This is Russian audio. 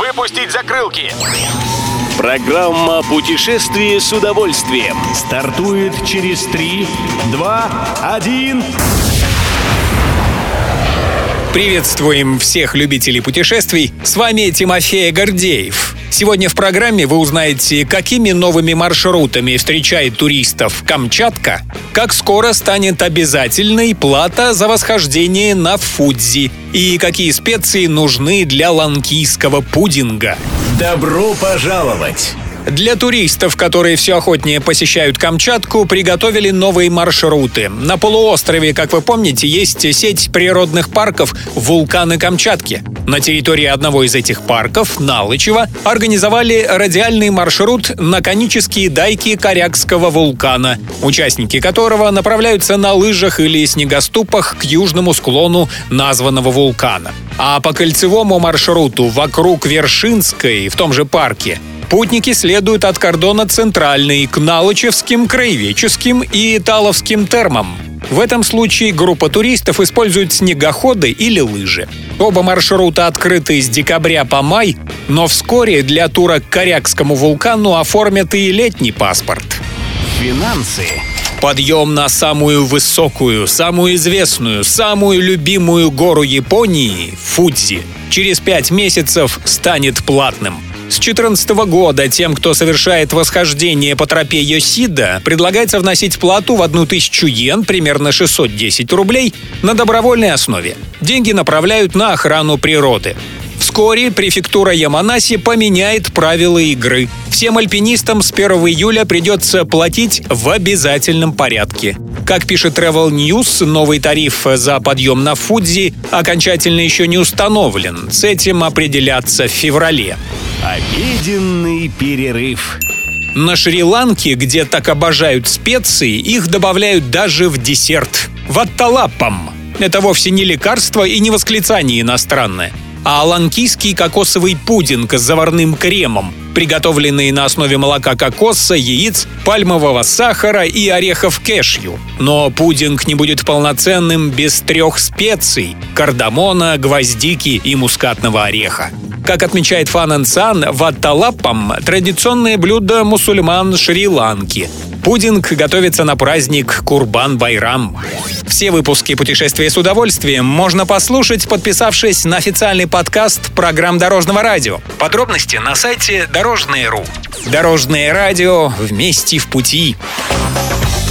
Выпустить закрылки! Программа «Путешествие с удовольствием» стартует через 3, 2, 1... Приветствуем всех любителей путешествий. С вами Тимофей Гордеев. Сегодня в программе вы узнаете, какими новыми маршрутами встречает туристов Камчатка, как скоро станет обязательной плата за восхождение на Фудзи и какие специи нужны для ланкийского пудинга. Добро пожаловать! Для туристов, которые все охотнее посещают Камчатку, приготовили новые маршруты. На полуострове, как вы помните, есть сеть природных парков «Вулканы Камчатки». На территории одного из этих парков, Налычева, организовали радиальный маршрут на конические дайки Корякского вулкана, участники которого направляются на лыжах или снегоступах к южному склону названного вулкана. А по кольцевому маршруту вокруг Вершинской, в том же парке, Путники следуют от кордона Центральный к Налычевским, Краеведческим и Таловским термам. В этом случае группа туристов использует снегоходы или лыжи. Оба маршрута открыты с декабря по май, но вскоре для тура к Корякскому вулкану оформят и летний паспорт. Финансы Подъем на самую высокую, самую известную, самую любимую гору Японии – Фудзи – через пять месяцев станет платным – с 2014 года тем, кто совершает восхождение по тропе Йосида, предлагается вносить плату в 1000 йен, примерно 610 рублей, на добровольной основе. Деньги направляют на охрану природы. Вскоре префектура Яманаси поменяет правила игры. Всем альпинистам с 1 июля придется платить в обязательном порядке. Как пишет Travel News, новый тариф за подъем на Фудзи окончательно еще не установлен. С этим определяться в феврале. Обеденный перерыв. На Шри-Ланке, где так обожают специи, их добавляют даже в десерт. Ватталапам. Это вовсе не лекарство и не восклицание иностранное а ланкийский кокосовый пудинг с заварным кремом, приготовленный на основе молока кокоса, яиц, пальмового сахара и орехов кешью. Но пудинг не будет полноценным без трех специй – кардамона, гвоздики и мускатного ореха. Как отмечает Фан Сан, ватталапам – традиционное блюдо мусульман Шри-Ланки. Пудинг готовится на праздник Курбан-Байрам. Все выпуски «Путешествия с удовольствием» можно послушать, подписавшись на официальный подкаст программ Дорожного радио. Подробности на сайте Дорожное.ру. Дорожное радио вместе в пути.